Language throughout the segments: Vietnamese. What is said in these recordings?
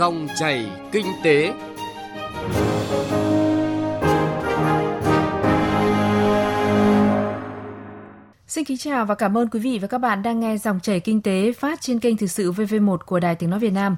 Dòng chảy kinh tế. Xin kính chào và cảm ơn quý vị và các bạn đang nghe dòng chảy kinh tế phát trên kênh Thời sự VV1 của Đài Tiếng Nói Việt Nam.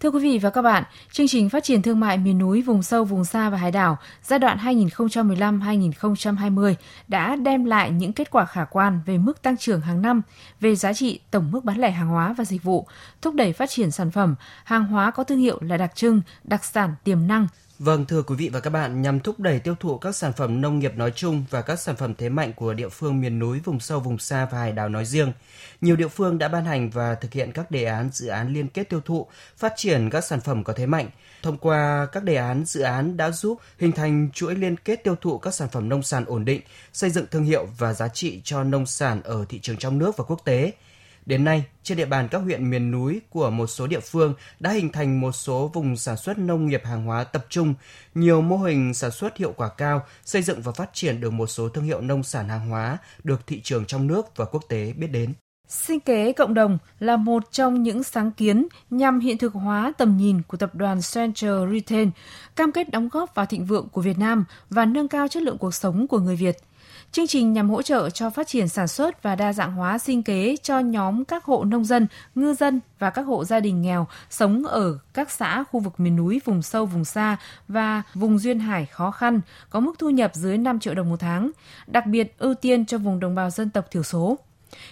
Thưa quý vị và các bạn, chương trình phát triển thương mại miền núi, vùng sâu, vùng xa và hải đảo giai đoạn 2015-2020 đã đem lại những kết quả khả quan về mức tăng trưởng hàng năm, về giá trị tổng mức bán lẻ hàng hóa và dịch vụ, thúc đẩy phát triển sản phẩm, hàng hóa có thương hiệu là đặc trưng, đặc sản tiềm năng, Vâng, thưa quý vị và các bạn, nhằm thúc đẩy tiêu thụ các sản phẩm nông nghiệp nói chung và các sản phẩm thế mạnh của địa phương miền núi, vùng sâu, vùng xa và hải đảo nói riêng, nhiều địa phương đã ban hành và thực hiện các đề án dự án liên kết tiêu thụ, phát triển các sản phẩm có thế mạnh. Thông qua các đề án dự án đã giúp hình thành chuỗi liên kết tiêu thụ các sản phẩm nông sản ổn định, xây dựng thương hiệu và giá trị cho nông sản ở thị trường trong nước và quốc tế – Đến nay, trên địa bàn các huyện miền núi của một số địa phương đã hình thành một số vùng sản xuất nông nghiệp hàng hóa tập trung, nhiều mô hình sản xuất hiệu quả cao, xây dựng và phát triển được một số thương hiệu nông sản hàng hóa được thị trường trong nước và quốc tế biết đến. Sinh kế cộng đồng là một trong những sáng kiến nhằm hiện thực hóa tầm nhìn của tập đoàn Central Retail, cam kết đóng góp vào thịnh vượng của Việt Nam và nâng cao chất lượng cuộc sống của người Việt – Chương trình nhằm hỗ trợ cho phát triển sản xuất và đa dạng hóa sinh kế cho nhóm các hộ nông dân, ngư dân và các hộ gia đình nghèo sống ở các xã khu vực miền núi, vùng sâu, vùng xa và vùng duyên hải khó khăn, có mức thu nhập dưới 5 triệu đồng một tháng, đặc biệt ưu tiên cho vùng đồng bào dân tộc thiểu số.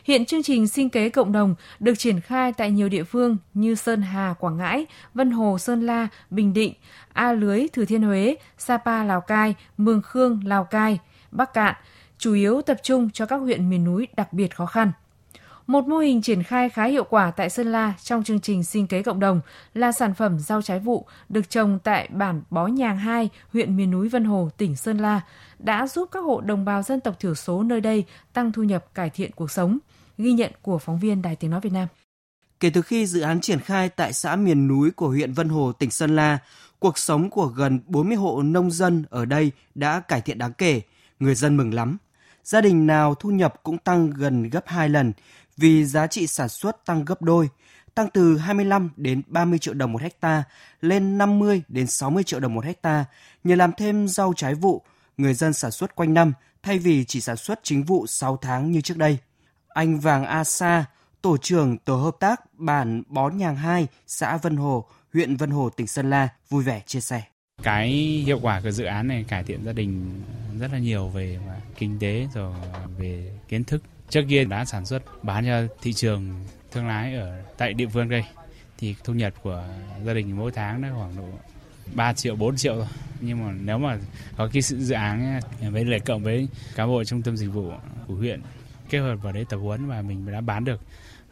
Hiện chương trình sinh kế cộng đồng được triển khai tại nhiều địa phương như Sơn Hà, Quảng Ngãi, Vân Hồ, Sơn La, Bình Định, A Lưới, Thừa Thiên Huế, Sapa, Lào Cai, Mường Khương, Lào Cai, Bắc Cạn – chủ yếu tập trung cho các huyện miền núi đặc biệt khó khăn. Một mô hình triển khai khá hiệu quả tại Sơn La trong chương trình sinh kế cộng đồng là sản phẩm rau trái vụ được trồng tại bản Bó Nhàng 2, huyện miền núi Vân Hồ, tỉnh Sơn La, đã giúp các hộ đồng bào dân tộc thiểu số nơi đây tăng thu nhập cải thiện cuộc sống. Ghi nhận của phóng viên Đài Tiếng Nói Việt Nam. Kể từ khi dự án triển khai tại xã miền núi của huyện Vân Hồ, tỉnh Sơn La, cuộc sống của gần 40 hộ nông dân ở đây đã cải thiện đáng kể. Người dân mừng lắm gia đình nào thu nhập cũng tăng gần gấp 2 lần vì giá trị sản xuất tăng gấp đôi, tăng từ 25 đến 30 triệu đồng một hecta lên 50 đến 60 triệu đồng một hecta nhờ làm thêm rau trái vụ, người dân sản xuất quanh năm thay vì chỉ sản xuất chính vụ 6 tháng như trước đây. Anh Vàng A Sa, tổ trưởng tổ hợp tác bản Bó Nhàng 2, xã Vân Hồ, huyện Vân Hồ, tỉnh Sơn La vui vẻ chia sẻ. Cái hiệu quả của dự án này cải thiện gia đình rất là nhiều về kinh tế rồi về kiến thức. Trước kia đã sản xuất, bán cho thị trường thương lái ở tại địa phương đây. Thì thu nhập của gia đình mỗi tháng nó khoảng độ 3 triệu 4 triệu thôi. Nhưng mà nếu mà có cái sự dự án với lại cộng với cán bộ trung tâm dịch vụ của huyện kết hợp vào đấy tập huấn và mình đã bán được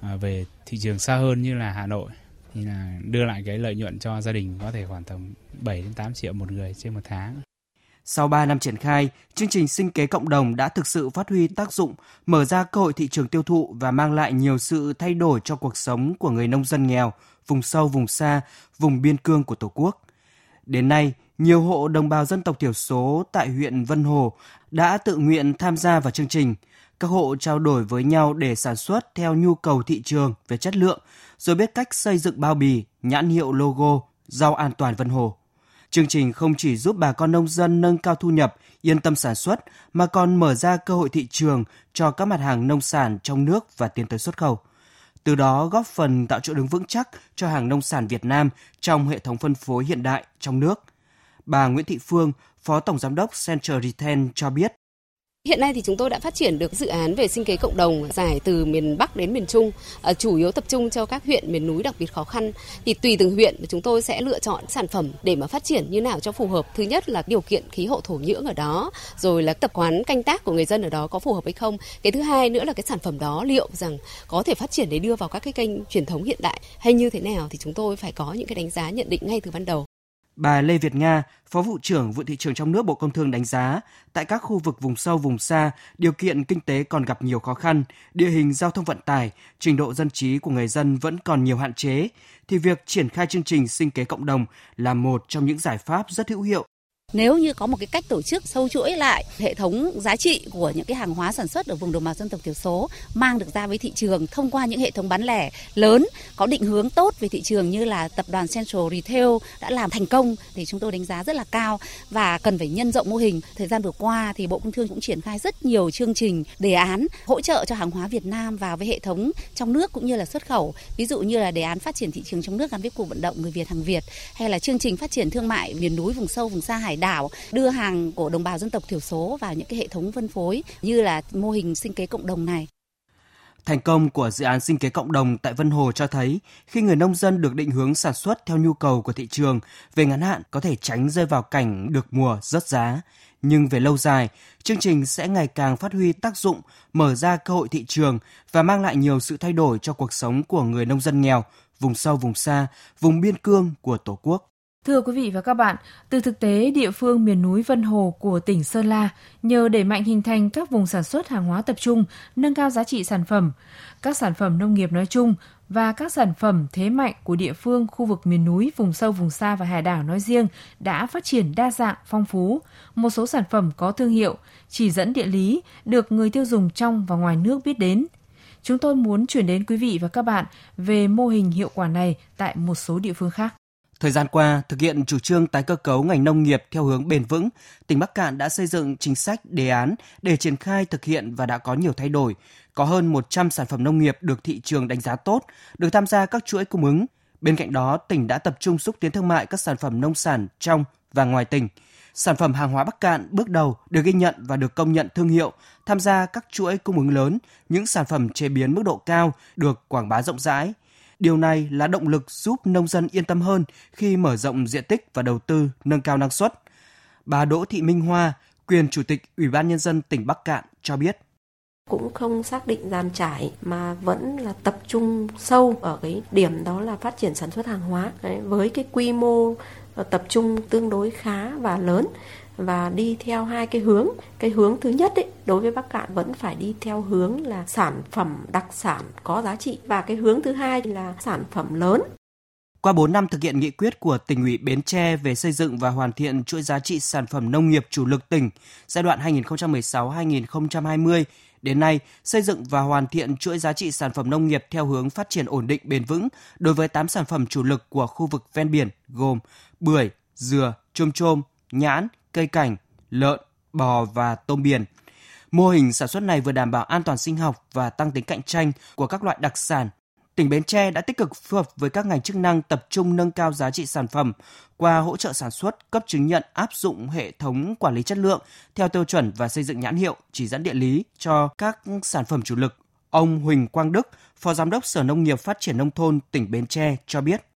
à, về thị trường xa hơn như là Hà Nội thì là đưa lại cái lợi nhuận cho gia đình có thể khoảng tầm 7 đến 8 triệu một người trên một tháng. Sau 3 năm triển khai, chương trình sinh kế cộng đồng đã thực sự phát huy tác dụng, mở ra cơ hội thị trường tiêu thụ và mang lại nhiều sự thay đổi cho cuộc sống của người nông dân nghèo, vùng sâu, vùng xa, vùng biên cương của Tổ quốc. Đến nay, nhiều hộ đồng bào dân tộc thiểu số tại huyện Vân Hồ đã tự nguyện tham gia vào chương trình. Các hộ trao đổi với nhau để sản xuất theo nhu cầu thị trường về chất lượng, rồi biết cách xây dựng bao bì, nhãn hiệu logo, rau an toàn Vân Hồ. Chương trình không chỉ giúp bà con nông dân nâng cao thu nhập, yên tâm sản xuất, mà còn mở ra cơ hội thị trường cho các mặt hàng nông sản trong nước và tiến tới xuất khẩu. Từ đó góp phần tạo chỗ đứng vững chắc cho hàng nông sản Việt Nam trong hệ thống phân phối hiện đại trong nước. Bà Nguyễn Thị Phương, Phó Tổng Giám đốc Central Retail cho biết, Hiện nay thì chúng tôi đã phát triển được dự án về sinh kế cộng đồng dài từ miền Bắc đến miền Trung, ờ, chủ yếu tập trung cho các huyện miền núi đặc biệt khó khăn. Thì tùy từng huyện chúng tôi sẽ lựa chọn sản phẩm để mà phát triển như nào cho phù hợp. Thứ nhất là điều kiện khí hậu thổ nhưỡng ở đó, rồi là tập quán canh tác của người dân ở đó có phù hợp hay không. Cái thứ hai nữa là cái sản phẩm đó liệu rằng có thể phát triển để đưa vào các cái kênh truyền thống hiện đại hay như thế nào thì chúng tôi phải có những cái đánh giá nhận định ngay từ ban đầu. Bà Lê Việt Nga, Phó vụ trưởng vụ thị trường trong nước Bộ Công Thương đánh giá, tại các khu vực vùng sâu vùng xa, điều kiện kinh tế còn gặp nhiều khó khăn, địa hình giao thông vận tải, trình độ dân trí của người dân vẫn còn nhiều hạn chế, thì việc triển khai chương trình sinh kế cộng đồng là một trong những giải pháp rất hữu hiệu nếu như có một cái cách tổ chức sâu chuỗi lại hệ thống giá trị của những cái hàng hóa sản xuất ở vùng đồng bào dân tộc thiểu số mang được ra với thị trường thông qua những hệ thống bán lẻ lớn, có định hướng tốt về thị trường như là tập đoàn Central Retail đã làm thành công thì chúng tôi đánh giá rất là cao và cần phải nhân rộng mô hình. Thời gian vừa qua thì Bộ Công Thương cũng triển khai rất nhiều chương trình, đề án hỗ trợ cho hàng hóa Việt Nam vào với hệ thống trong nước cũng như là xuất khẩu. Ví dụ như là đề án phát triển thị trường trong nước gắn với cuộc vận động người Việt hàng Việt, hay là chương trình phát triển thương mại miền núi vùng sâu, vùng xa hải đảo đưa hàng của đồng bào dân tộc thiểu số vào những cái hệ thống phân phối như là mô hình sinh kế cộng đồng này. Thành công của dự án sinh kế cộng đồng tại Vân Hồ cho thấy khi người nông dân được định hướng sản xuất theo nhu cầu của thị trường, về ngắn hạn có thể tránh rơi vào cảnh được mùa rớt giá. Nhưng về lâu dài, chương trình sẽ ngày càng phát huy tác dụng, mở ra cơ hội thị trường và mang lại nhiều sự thay đổi cho cuộc sống của người nông dân nghèo, vùng sâu vùng xa, vùng biên cương của Tổ quốc. Thưa quý vị và các bạn, từ thực tế địa phương miền núi Vân Hồ của tỉnh Sơn La, nhờ đẩy mạnh hình thành các vùng sản xuất hàng hóa tập trung, nâng cao giá trị sản phẩm, các sản phẩm nông nghiệp nói chung và các sản phẩm thế mạnh của địa phương khu vực miền núi, vùng sâu, vùng xa và hải đảo nói riêng đã phát triển đa dạng, phong phú. Một số sản phẩm có thương hiệu, chỉ dẫn địa lý, được người tiêu dùng trong và ngoài nước biết đến. Chúng tôi muốn chuyển đến quý vị và các bạn về mô hình hiệu quả này tại một số địa phương khác. Thời gian qua, thực hiện chủ trương tái cơ cấu ngành nông nghiệp theo hướng bền vững, tỉnh Bắc Cạn đã xây dựng chính sách đề án để triển khai thực hiện và đã có nhiều thay đổi. Có hơn 100 sản phẩm nông nghiệp được thị trường đánh giá tốt, được tham gia các chuỗi cung ứng. Bên cạnh đó, tỉnh đã tập trung xúc tiến thương mại các sản phẩm nông sản trong và ngoài tỉnh. Sản phẩm hàng hóa Bắc Cạn bước đầu được ghi nhận và được công nhận thương hiệu, tham gia các chuỗi cung ứng lớn, những sản phẩm chế biến mức độ cao được quảng bá rộng rãi, Điều này là động lực giúp nông dân yên tâm hơn khi mở rộng diện tích và đầu tư nâng cao năng suất. Bà Đỗ Thị Minh Hoa, quyền chủ tịch Ủy ban nhân dân tỉnh Bắc Cạn cho biết cũng không xác định giàn trải mà vẫn là tập trung sâu ở cái điểm đó là phát triển sản xuất hàng hóa Đấy, với cái quy mô tập trung tương đối khá và lớn và đi theo hai cái hướng. Cái hướng thứ nhất ấy, đối với Bắc Cạn vẫn phải đi theo hướng là sản phẩm đặc sản có giá trị và cái hướng thứ hai là sản phẩm lớn. Qua 4 năm thực hiện nghị quyết của tỉnh ủy Bến Tre về xây dựng và hoàn thiện chuỗi giá trị sản phẩm nông nghiệp chủ lực tỉnh giai đoạn 2016-2020, đến nay xây dựng và hoàn thiện chuỗi giá trị sản phẩm nông nghiệp theo hướng phát triển ổn định bền vững đối với 8 sản phẩm chủ lực của khu vực ven biển gồm bưởi, dừa, chôm chôm, nhãn, cây cảnh, lợn, bò và tôm biển. Mô hình sản xuất này vừa đảm bảo an toàn sinh học và tăng tính cạnh tranh của các loại đặc sản. Tỉnh Bến Tre đã tích cực phối hợp với các ngành chức năng tập trung nâng cao giá trị sản phẩm qua hỗ trợ sản xuất, cấp chứng nhận áp dụng hệ thống quản lý chất lượng theo tiêu chuẩn và xây dựng nhãn hiệu, chỉ dẫn địa lý cho các sản phẩm chủ lực. Ông Huỳnh Quang Đức, Phó Giám đốc Sở Nông nghiệp Phát triển Nông thôn tỉnh Bến Tre cho biết.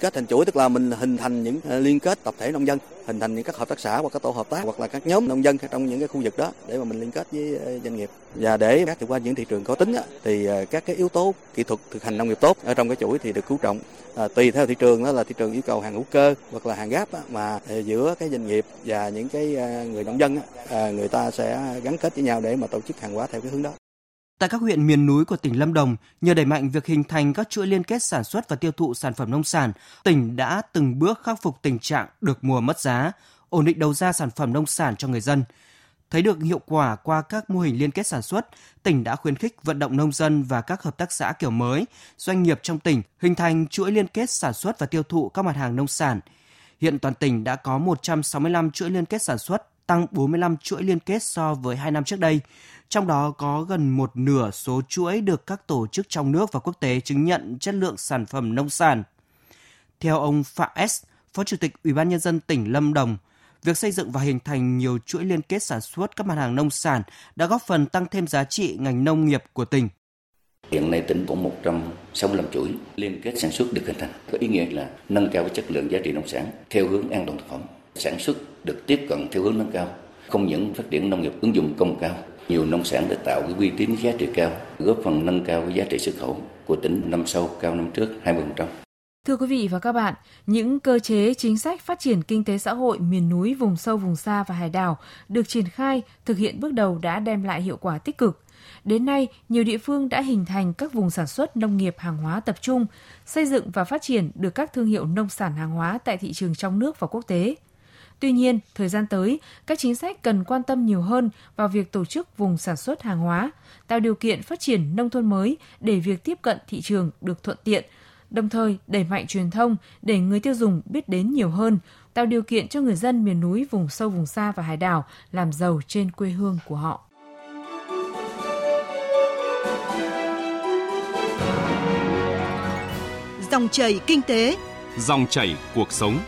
Kết thành chuỗi tức là mình hình thành những ờ, liên kết tập thể nông dân, hình thành những các hợp tác xã hoặc các tổ hợp tác hoặc là các nhóm nông dân trong những cái khu vực đó để mà mình liên kết với ờ, doanh nghiệp. Và để các qua những thị trường có tính thì ờ, các cái yếu tố kỹ thuật thực hành nông nghiệp tốt ở trong cái chuỗi thì được chú trọng. À, tùy theo thị trường đó là thị trường yêu cầu hàng hữu cơ hoặc là hàng gáp mà giữa cái doanh nghiệp và những cái người nông dân người ta sẽ gắn kết với nhau để mà tổ chức hàng hóa theo cái hướng đó. Tại các huyện miền núi của tỉnh Lâm Đồng, nhờ đẩy mạnh việc hình thành các chuỗi liên kết sản xuất và tiêu thụ sản phẩm nông sản, tỉnh đã từng bước khắc phục tình trạng được mùa mất giá, ổn định đầu ra sản phẩm nông sản cho người dân. Thấy được hiệu quả qua các mô hình liên kết sản xuất, tỉnh đã khuyến khích vận động nông dân và các hợp tác xã kiểu mới, doanh nghiệp trong tỉnh hình thành chuỗi liên kết sản xuất và tiêu thụ các mặt hàng nông sản. Hiện toàn tỉnh đã có 165 chuỗi liên kết sản xuất, tăng 45 chuỗi liên kết so với 2 năm trước đây trong đó có gần một nửa số chuỗi được các tổ chức trong nước và quốc tế chứng nhận chất lượng sản phẩm nông sản. Theo ông Phạm S, Phó Chủ tịch Ủy ban nhân dân tỉnh Lâm Đồng, việc xây dựng và hình thành nhiều chuỗi liên kết sản xuất các mặt hàng nông sản đã góp phần tăng thêm giá trị ngành nông nghiệp của tỉnh. Hiện nay tỉnh có 165 chuỗi liên kết sản xuất được hình thành, có ý nghĩa là nâng cao chất lượng giá trị nông sản theo hướng an toàn thực phẩm. Sản xuất được tiếp cận theo hướng nâng cao, không những phát triển nông nghiệp ứng dụng công cao nhiều nông sản để tạo cái uy tín giá trị cao, góp phần nâng cao cái giá trị xuất khẩu của tỉnh năm sau cao năm trước 20%. Thưa quý vị và các bạn, những cơ chế chính sách phát triển kinh tế xã hội miền núi, vùng sâu, vùng xa và hải đảo được triển khai, thực hiện bước đầu đã đem lại hiệu quả tích cực. Đến nay, nhiều địa phương đã hình thành các vùng sản xuất nông nghiệp hàng hóa tập trung, xây dựng và phát triển được các thương hiệu nông sản hàng hóa tại thị trường trong nước và quốc tế. Tuy nhiên, thời gian tới, các chính sách cần quan tâm nhiều hơn vào việc tổ chức vùng sản xuất hàng hóa, tạo điều kiện phát triển nông thôn mới để việc tiếp cận thị trường được thuận tiện, đồng thời đẩy mạnh truyền thông để người tiêu dùng biết đến nhiều hơn, tạo điều kiện cho người dân miền núi, vùng sâu, vùng xa và hải đảo làm giàu trên quê hương của họ. Dòng chảy kinh tế, dòng chảy cuộc sống.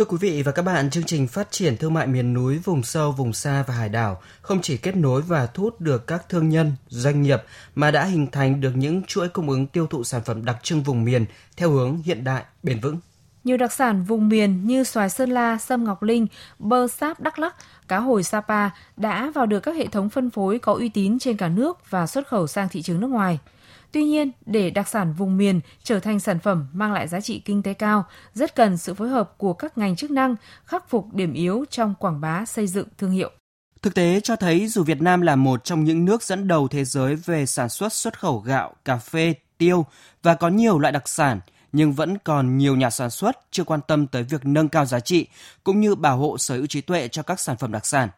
Thưa quý vị và các bạn, chương trình phát triển thương mại miền núi, vùng sâu, vùng xa và hải đảo không chỉ kết nối và thu hút được các thương nhân, doanh nghiệp mà đã hình thành được những chuỗi cung ứng tiêu thụ sản phẩm đặc trưng vùng miền theo hướng hiện đại, bền vững. Nhiều đặc sản vùng miền như xoài Sơn La, sâm Ngọc Linh, bơ sáp Đắk lắc, cá hồi Sapa đã vào được các hệ thống phân phối có uy tín trên cả nước và xuất khẩu sang thị trường nước ngoài. Tuy nhiên, để đặc sản vùng miền trở thành sản phẩm mang lại giá trị kinh tế cao, rất cần sự phối hợp của các ngành chức năng khắc phục điểm yếu trong quảng bá xây dựng thương hiệu. Thực tế cho thấy dù Việt Nam là một trong những nước dẫn đầu thế giới về sản xuất xuất khẩu gạo, cà phê, tiêu và có nhiều loại đặc sản, nhưng vẫn còn nhiều nhà sản xuất chưa quan tâm tới việc nâng cao giá trị cũng như bảo hộ sở hữu trí tuệ cho các sản phẩm đặc sản.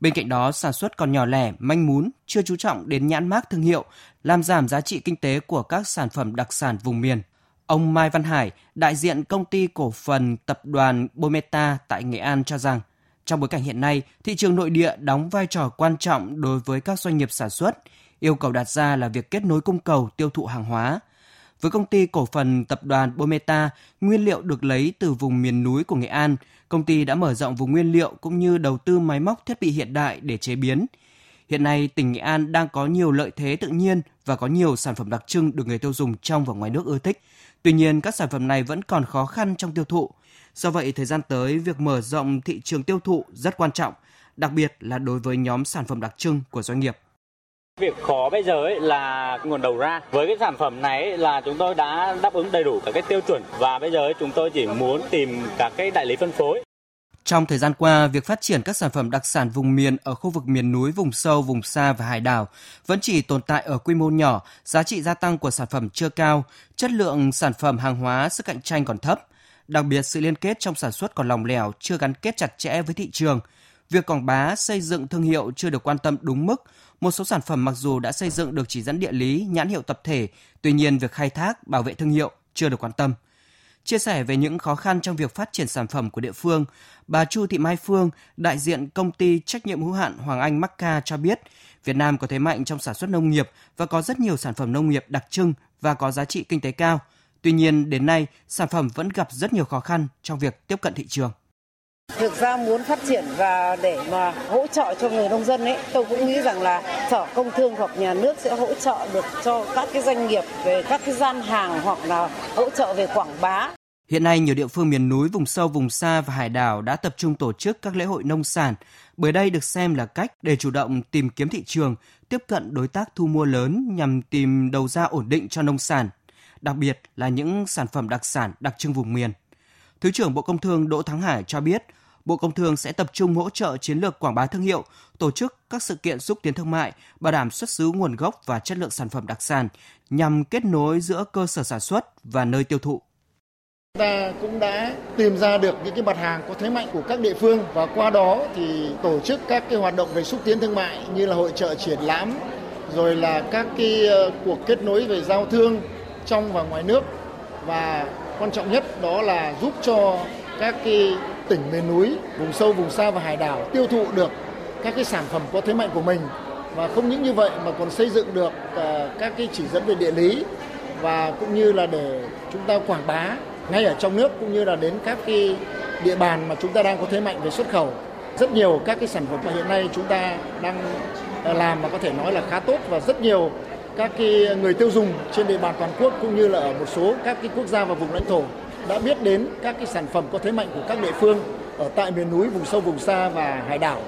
Bên cạnh đó, sản xuất còn nhỏ lẻ, manh mún, chưa chú trọng đến nhãn mác thương hiệu, làm giảm giá trị kinh tế của các sản phẩm đặc sản vùng miền. Ông Mai Văn Hải, đại diện công ty cổ phần tập đoàn Bometa tại Nghệ An cho rằng, trong bối cảnh hiện nay, thị trường nội địa đóng vai trò quan trọng đối với các doanh nghiệp sản xuất. Yêu cầu đặt ra là việc kết nối cung cầu tiêu thụ hàng hóa. Với công ty cổ phần tập đoàn Bometa, nguyên liệu được lấy từ vùng miền núi của Nghệ An, công ty đã mở rộng vùng nguyên liệu cũng như đầu tư máy móc thiết bị hiện đại để chế biến. Hiện nay, tỉnh Nghệ An đang có nhiều lợi thế tự nhiên và có nhiều sản phẩm đặc trưng được người tiêu dùng trong và ngoài nước ưa thích. Tuy nhiên, các sản phẩm này vẫn còn khó khăn trong tiêu thụ. Do vậy, thời gian tới, việc mở rộng thị trường tiêu thụ rất quan trọng, đặc biệt là đối với nhóm sản phẩm đặc trưng của doanh nghiệp. Việc khó bây giờ ấy là nguồn đầu ra. Với cái sản phẩm này ấy là chúng tôi đã đáp ứng đầy đủ các cái tiêu chuẩn và bây giờ ấy chúng tôi chỉ muốn tìm các cái đại lý phân phối. Trong thời gian qua, việc phát triển các sản phẩm đặc sản vùng miền ở khu vực miền núi, vùng sâu, vùng xa và hải đảo vẫn chỉ tồn tại ở quy mô nhỏ, giá trị gia tăng của sản phẩm chưa cao, chất lượng sản phẩm hàng hóa sức cạnh tranh còn thấp. Đặc biệt, sự liên kết trong sản xuất còn lòng lẻo, chưa gắn kết chặt chẽ với thị trường. Việc quảng bá, xây dựng thương hiệu chưa được quan tâm đúng mức, một số sản phẩm mặc dù đã xây dựng được chỉ dẫn địa lý, nhãn hiệu tập thể, tuy nhiên việc khai thác, bảo vệ thương hiệu chưa được quan tâm. Chia sẻ về những khó khăn trong việc phát triển sản phẩm của địa phương, bà Chu Thị Mai Phương, đại diện công ty trách nhiệm hữu hạn Hoàng Anh Macca cho biết, Việt Nam có thế mạnh trong sản xuất nông nghiệp và có rất nhiều sản phẩm nông nghiệp đặc trưng và có giá trị kinh tế cao. Tuy nhiên, đến nay, sản phẩm vẫn gặp rất nhiều khó khăn trong việc tiếp cận thị trường. Thực ra muốn phát triển và để mà hỗ trợ cho người nông dân ấy, tôi cũng nghĩ rằng là sở công thương hoặc nhà nước sẽ hỗ trợ được cho các cái doanh nghiệp về các cái gian hàng hoặc là hỗ trợ về quảng bá. Hiện nay, nhiều địa phương miền núi, vùng sâu, vùng xa và hải đảo đã tập trung tổ chức các lễ hội nông sản, bởi đây được xem là cách để chủ động tìm kiếm thị trường, tiếp cận đối tác thu mua lớn nhằm tìm đầu ra ổn định cho nông sản, đặc biệt là những sản phẩm đặc sản đặc trưng vùng miền. Thứ trưởng Bộ Công Thương Đỗ Thắng Hải cho biết, Bộ Công Thương sẽ tập trung hỗ trợ chiến lược quảng bá thương hiệu, tổ chức các sự kiện xúc tiến thương mại, bảo đảm xuất xứ nguồn gốc và chất lượng sản phẩm đặc sản nhằm kết nối giữa cơ sở sản xuất và nơi tiêu thụ. Ta cũng đã tìm ra được những cái mặt hàng có thế mạnh của các địa phương và qua đó thì tổ chức các cái hoạt động về xúc tiến thương mại như là hội trợ triển lãm rồi là các cái ờ, cuộc kết nối về giao thương trong và ngoài nước và quan trọng nhất đó là giúp cho các cái tỉnh miền núi, vùng sâu, vùng xa và hải đảo tiêu thụ được các cái sản phẩm có thế mạnh của mình và không những như vậy mà còn xây dựng được ờ, các cái chỉ dẫn về địa lý và cũng như là để chúng ta quảng bá ngay ở trong nước cũng như là đến các cái địa bàn mà chúng ta đang có thế mạnh về xuất khẩu. Rất nhiều các cái sản phẩm mà hiện nay chúng ta đang ờ, làm mà có thể nói là khá tốt và rất nhiều các cái người tiêu dùng trên địa bàn toàn quốc cũng như là ở một số các cái quốc gia và vùng lãnh thổ đã biết đến các cái sản phẩm có thế mạnh của các địa phương ở tại miền núi, vùng sâu, vùng xa và hải đảo.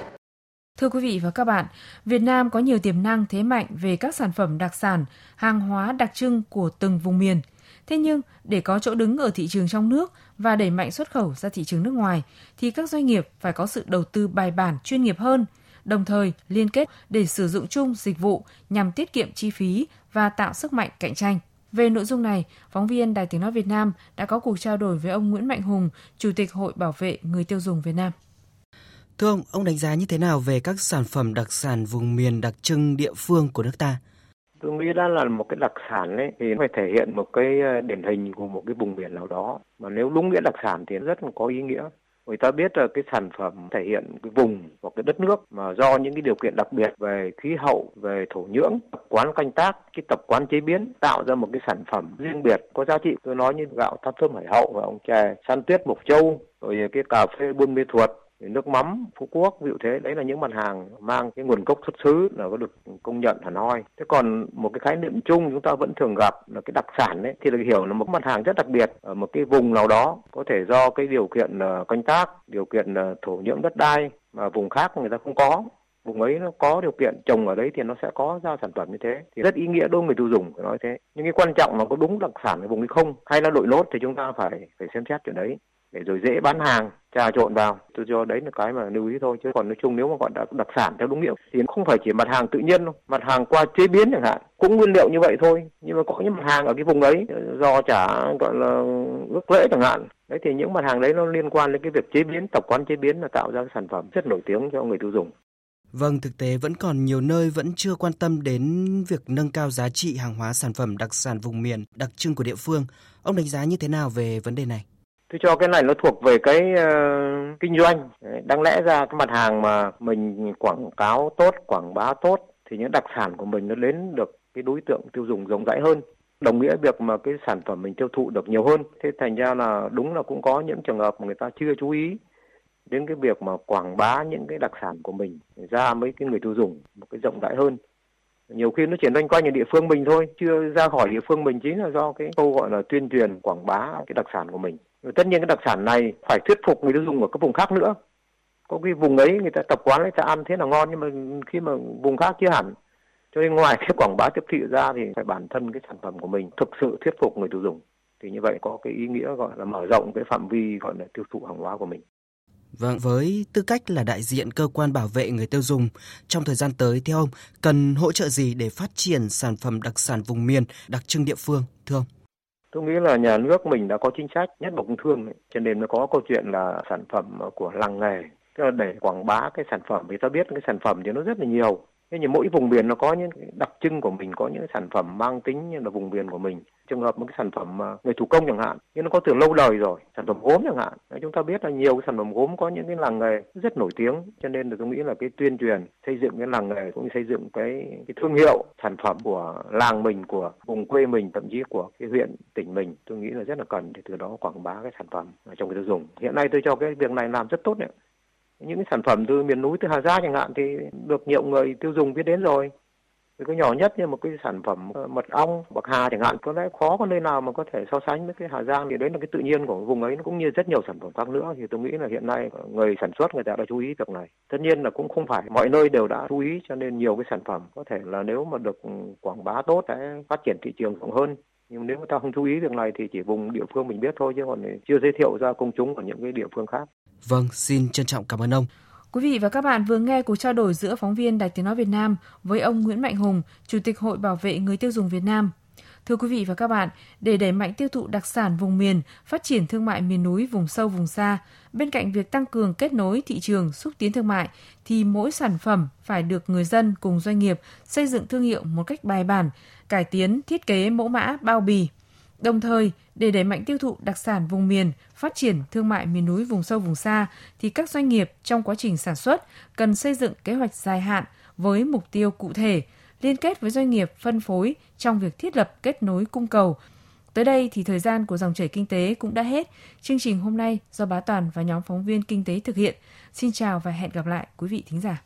Thưa quý vị và các bạn, Việt Nam có nhiều tiềm năng thế mạnh về các sản phẩm đặc sản, hàng hóa đặc trưng của từng vùng miền. Thế nhưng, để có chỗ đứng ở thị trường trong nước và đẩy mạnh xuất khẩu ra thị trường nước ngoài, thì các doanh nghiệp phải có sự đầu tư bài bản chuyên nghiệp hơn, đồng thời liên kết để sử dụng chung dịch vụ nhằm tiết kiệm chi phí và tạo sức mạnh cạnh tranh. Về nội dung này, phóng viên Đài Tiếng Nói Việt Nam đã có cuộc trao đổi với ông Nguyễn Mạnh Hùng, Chủ tịch Hội Bảo vệ Người tiêu dùng Việt Nam. Thưa ông, ông đánh giá như thế nào về các sản phẩm đặc sản vùng miền đặc trưng địa phương của nước ta? Tôi nghĩ đó là một cái đặc sản ấy thì phải thể hiện một cái ờ, điển hình của một cái vùng miền nào đó. Mà nếu đúng nghĩa đặc sản thì rất là có ý nghĩa. Người ta biết là cái sản phẩm thể hiện cái vùng hoặc cái đất nước mà do những cái điều kiện đặc biệt về khí hậu, về thổ nhưỡng, tập quán canh tác, cái tập quán chế biến tạo ra một cái sản phẩm riêng biệt có giá trị. Tôi nói như gạo tháp thơm hải hậu và ông chè san tuyết mộc châu, rồi cái cà phê buôn mê thuột, nước mắm, phú quốc, ví dụ thế. Đấy là những mặt hàng mang cái nguồn gốc xuất xứ là có được công nhận hẳn hoi. Thế còn một cái khái niệm chung chúng ta vẫn thường gặp là cái đặc sản đấy thì được hiểu là một mặt hàng rất đặc biệt ở một cái vùng nào đó, có thể do cái điều kiện ờ, canh tác, điều kiện ờ, thổ nhưỡng đất đai mà vùng khác người ta không có. Vùng ấy nó có điều kiện trồng ở đấy thì nó sẽ có ra sản phẩm như thế. Thì rất ý nghĩa đối với người tiêu dùng, phải nói thế. Nhưng cái quan trọng là có đúng đặc sản ở vùng ấy không, hay là đội lốt thì chúng ta phải phải xem xét chuyện đấy để rồi dễ bán hàng trà trộn vào tôi cho đấy là cái mà lưu ý thôi chứ còn nói chung nếu mà gọi đặc, đặc sản theo đúng nghĩa thì không phải chỉ mặt hàng tự nhiên đâu mặt hàng qua chế biến chẳng hạn cũng nguyên liệu như vậy thôi nhưng mà có những mặt hàng ở cái vùng ấy do chả gọi là ước lễ chẳng hạn đấy thì những mặt hàng đấy nó liên quan đến cái việc chế biến tập quán chế biến là tạo ra sản phẩm rất nổi tiếng cho người tiêu dùng Vâng, thực tế vẫn còn nhiều nơi vẫn chưa quan tâm đến việc nâng cao giá trị hàng hóa sản phẩm đặc sản vùng miền đặc trưng của địa phương. Ông đánh giá như thế nào về vấn đề này? Tôi cho cái này nó thuộc về cái uh, kinh doanh. Đáng lẽ ra cái mặt hàng mà mình quảng cáo tốt, quảng bá tốt thì những đặc sản của mình nó đến được cái đối tượng tiêu dùng rộng rãi hơn đồng nghĩa việc mà cái sản phẩm mình tiêu thụ được nhiều hơn thế thành ra là đúng là cũng có những trường hợp mà người ta chưa chú ý đến cái việc mà quảng bá những cái đặc sản của mình ra mấy cái người tiêu dùng một cái rộng rãi hơn nhiều khi nó chỉ loanh quanh ở địa phương mình thôi, chưa ra khỏi địa phương mình chính là do cái câu gọi là tuyên truyền, quảng bá cái đặc sản của mình. Tất nhiên cái đặc sản này phải thuyết phục người tiêu dùng ở các vùng khác nữa. Có cái vùng ấy người ta tập quán người ta ăn thế là ngon, nhưng mà khi mà vùng khác chưa hẳn. Cho nên ngoài cái quảng bá tiếp thị ra thì phải bản thân cái sản phẩm của mình thực sự thuyết phục người tiêu dùng. Thì như vậy có cái ý nghĩa gọi là mở rộng cái phạm vi gọi là tiêu thụ hàng hóa của mình. Vâng, với tư cách là đại diện cơ quan bảo vệ người tiêu dùng, trong thời gian tới theo ông cần hỗ trợ gì để phát triển sản phẩm đặc sản vùng miền đặc trưng địa phương thưa ông? Tôi nghĩ là nhà nước mình đã có chính sách nhất bộ công thương ấy, cho nên nó có câu chuyện là sản phẩm của làng nghề tức là để quảng bá cái sản phẩm vì ta biết cái sản phẩm thì nó rất là nhiều thế nhưng mỗi vùng miền nó có những đặc trưng của mình, có những sản phẩm mang tính như là vùng miền của mình. Trường hợp một cái sản phẩm người thủ công chẳng hạn, nhưng nó có từ lâu đời rồi, sản phẩm gốm chẳng hạn. Chúng ta biết là nhiều cái sản phẩm gốm có những cái làng nghề rất nổi tiếng, cho nên là tôi nghĩ là cái tuyên truyền xây dựng cái làng nghề cũng như xây dựng cái cái thương hiệu sản phẩm của làng mình, của vùng quê mình, thậm chí của cái huyện, tỉnh mình, tôi nghĩ là rất là cần để từ đó quảng bá cái sản phẩm trong người tiêu dùng. Hiện nay tôi cho cái việc này làm rất tốt đấy những sản phẩm từ miền núi, từ Hà Giang chẳng hạn thì được nhiều người tiêu dùng biết đến rồi. Thì cái nhỏ nhất như một cái sản phẩm ờ, mật ong, bạc hà chẳng hạn, có lẽ khó có nơi nào mà có thể so sánh với cái hà giang thì đấy là cái tự nhiên của vùng ấy, nó cũng như rất nhiều sản phẩm khác nữa. Thì tôi nghĩ là hiện nay người sản xuất người ta đã chú ý việc này. Tất nhiên là cũng không phải mọi nơi đều đã chú ý cho nên nhiều cái sản phẩm có thể là nếu mà được quảng bá tốt, sẽ phát triển thị trường rộng hơn nhưng nếu người ta không chú ý việc này thì chỉ vùng địa phương mình biết thôi chứ còn chưa giới thiệu ra công chúng ở những cái địa phương khác. Vâng, xin trân trọng cảm ơn ông. Quý vị và các bạn vừa nghe cuộc trao đổi giữa phóng viên Đài Tiếng Nói Việt Nam với ông Nguyễn Mạnh Hùng, Chủ tịch Hội Bảo vệ Người tiêu dùng Việt Nam. Thưa quý vị và các bạn, để đẩy mạnh tiêu thụ đặc sản vùng miền, phát triển thương mại miền núi, vùng sâu, vùng xa, bên cạnh việc tăng cường kết nối thị trường, xúc tiến thương mại, thì mỗi sản phẩm phải được người dân cùng doanh nghiệp xây dựng thương hiệu một cách bài bản, cải tiến, thiết kế mẫu mã, bao bì. Đồng thời, để đẩy mạnh tiêu thụ đặc sản vùng miền, phát triển thương mại miền núi vùng sâu vùng xa thì các doanh nghiệp trong quá trình sản xuất cần xây dựng kế hoạch dài hạn với mục tiêu cụ thể, liên kết với doanh nghiệp phân phối trong việc thiết lập kết nối cung cầu. Tới đây thì thời gian của dòng chảy kinh tế cũng đã hết. Chương trình hôm nay do Bá Toàn và nhóm phóng viên kinh tế thực hiện. Xin chào và hẹn gặp lại quý vị thính giả.